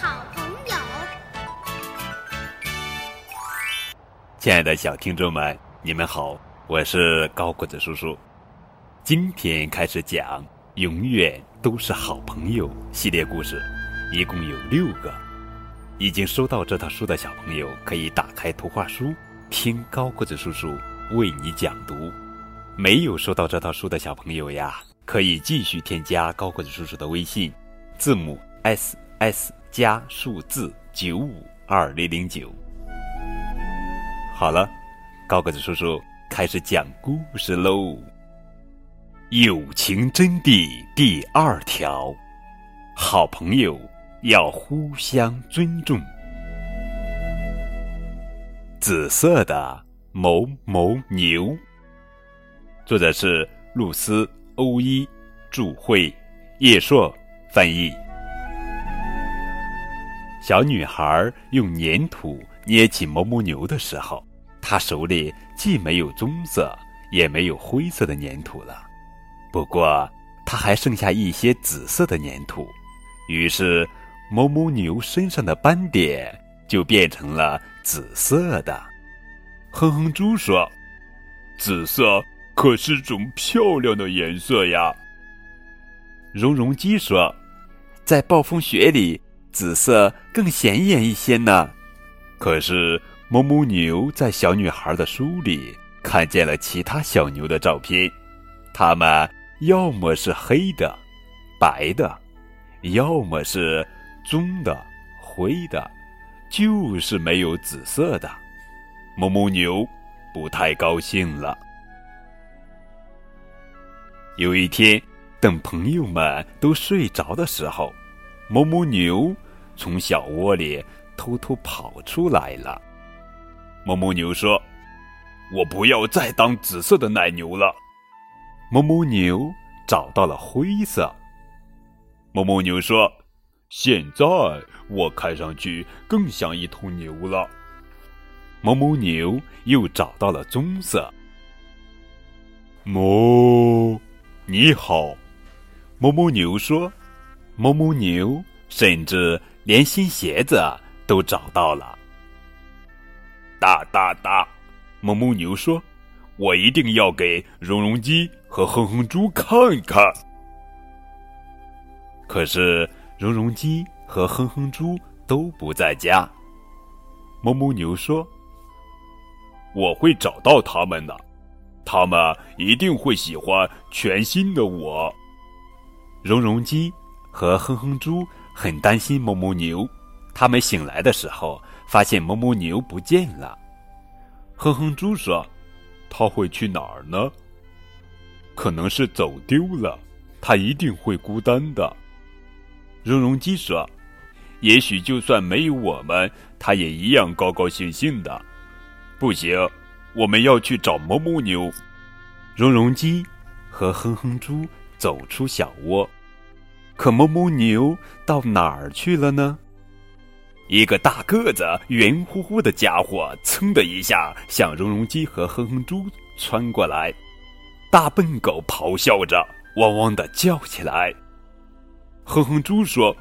好朋友。亲爱的小听众们，你们好，我是高个子叔叔。今天开始讲《永远都是好朋友》系列故事，一共有六个。已经收到这套书的小朋友，可以打开图画书，听高个子叔叔为你讲读。没有收到这套书的小朋友呀，可以继续添加高个子叔叔的微信，字母 S S 加数字九五二零零九。好了，高个子叔叔开始讲故事喽。友情真谛第二条：好朋友要互相尊重。紫色的某某牛。作者是露丝·欧伊，著会，叶硕翻译。小女孩用粘土捏起某某牛的时候，她手里既没有棕色，也没有灰色的粘土了。不过，她还剩下一些紫色的粘土，于是某某牛身上的斑点就变成了紫色的。哼哼猪说：“紫色。”可是种漂亮的颜色呀。绒绒鸡说：“在暴风雪里，紫色更显眼一些呢。”可是某某牛在小女孩的书里看见了其他小牛的照片，它们要么是黑的、白的，要么是棕的、灰的，就是没有紫色的。某某牛不太高兴了。有一天，等朋友们都睡着的时候，某某牛从小窝里偷偷跑出来了。某某牛说：“我不要再当紫色的奶牛了。”某某牛找到了灰色。某某牛说：“现在我看上去更像一头牛了。”某某牛又找到了棕色。哞。你好，某某牛说：“某某牛甚至连新鞋子都找到了。”哒哒哒，某某牛说：“我一定要给绒绒鸡和哼哼猪看看。”可是绒绒鸡和哼哼猪都不在家。某某牛说：“我会找到他们的。”他们一定会喜欢全新的我。绒绒鸡和哼哼猪很担心某某牛，他们醒来的时候发现某某牛不见了。哼哼猪说：“他会去哪儿呢？可能是走丢了，他一定会孤单的。”绒绒鸡说：“也许就算没有我们，他也一样高高兴兴的。”不行。我们要去找某某牛，绒绒鸡和哼哼猪走出小窝，可某某牛到哪儿去了呢？一个大个子、圆乎乎的家伙，噌的一下向绒绒鸡和哼哼猪窜过来。大笨狗咆哮着，汪汪的叫起来。哼哼猪说：“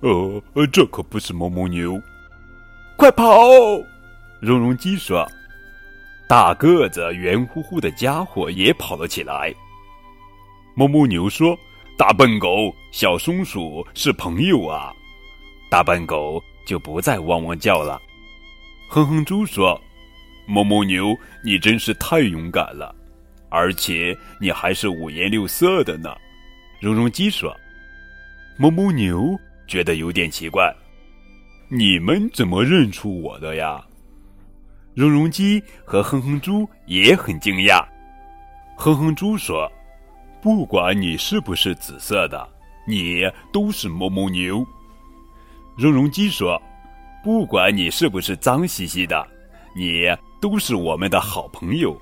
呃，这可不是某某牛，快跑！”绒绒鸡说。大个子、圆乎乎的家伙也跑了起来。某某牛说：“大笨狗、小松鼠是朋友啊。”大笨狗就不再汪汪叫了。哼哼猪说：“某某牛，你真是太勇敢了，而且你还是五颜六色的呢。”绒绒鸡说：“某某牛觉得有点奇怪，你们怎么认出我的呀？”绒绒鸡和哼哼猪也很惊讶。哼哼猪说：“不管你是不是紫色的，你都是某某牛。”绒绒鸡说：“不管你是不是脏兮兮的，你都是我们的好朋友。”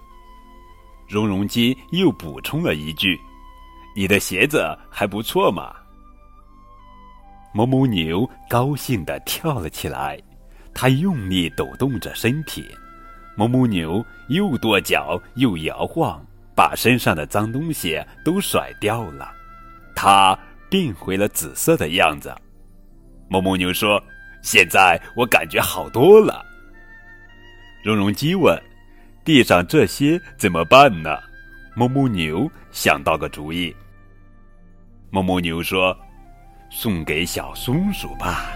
绒绒鸡又补充了一句：“你的鞋子还不错嘛。”某某牛高兴的跳了起来。它用力抖动着身体，某某牛又跺脚又摇晃，把身上的脏东西都甩掉了，它变回了紫色的样子。哞哞牛说：“现在我感觉好多了。”绒绒鸡问：“地上这些怎么办呢？”哞哞牛想到个主意。哞哞牛说：“送给小松鼠吧。”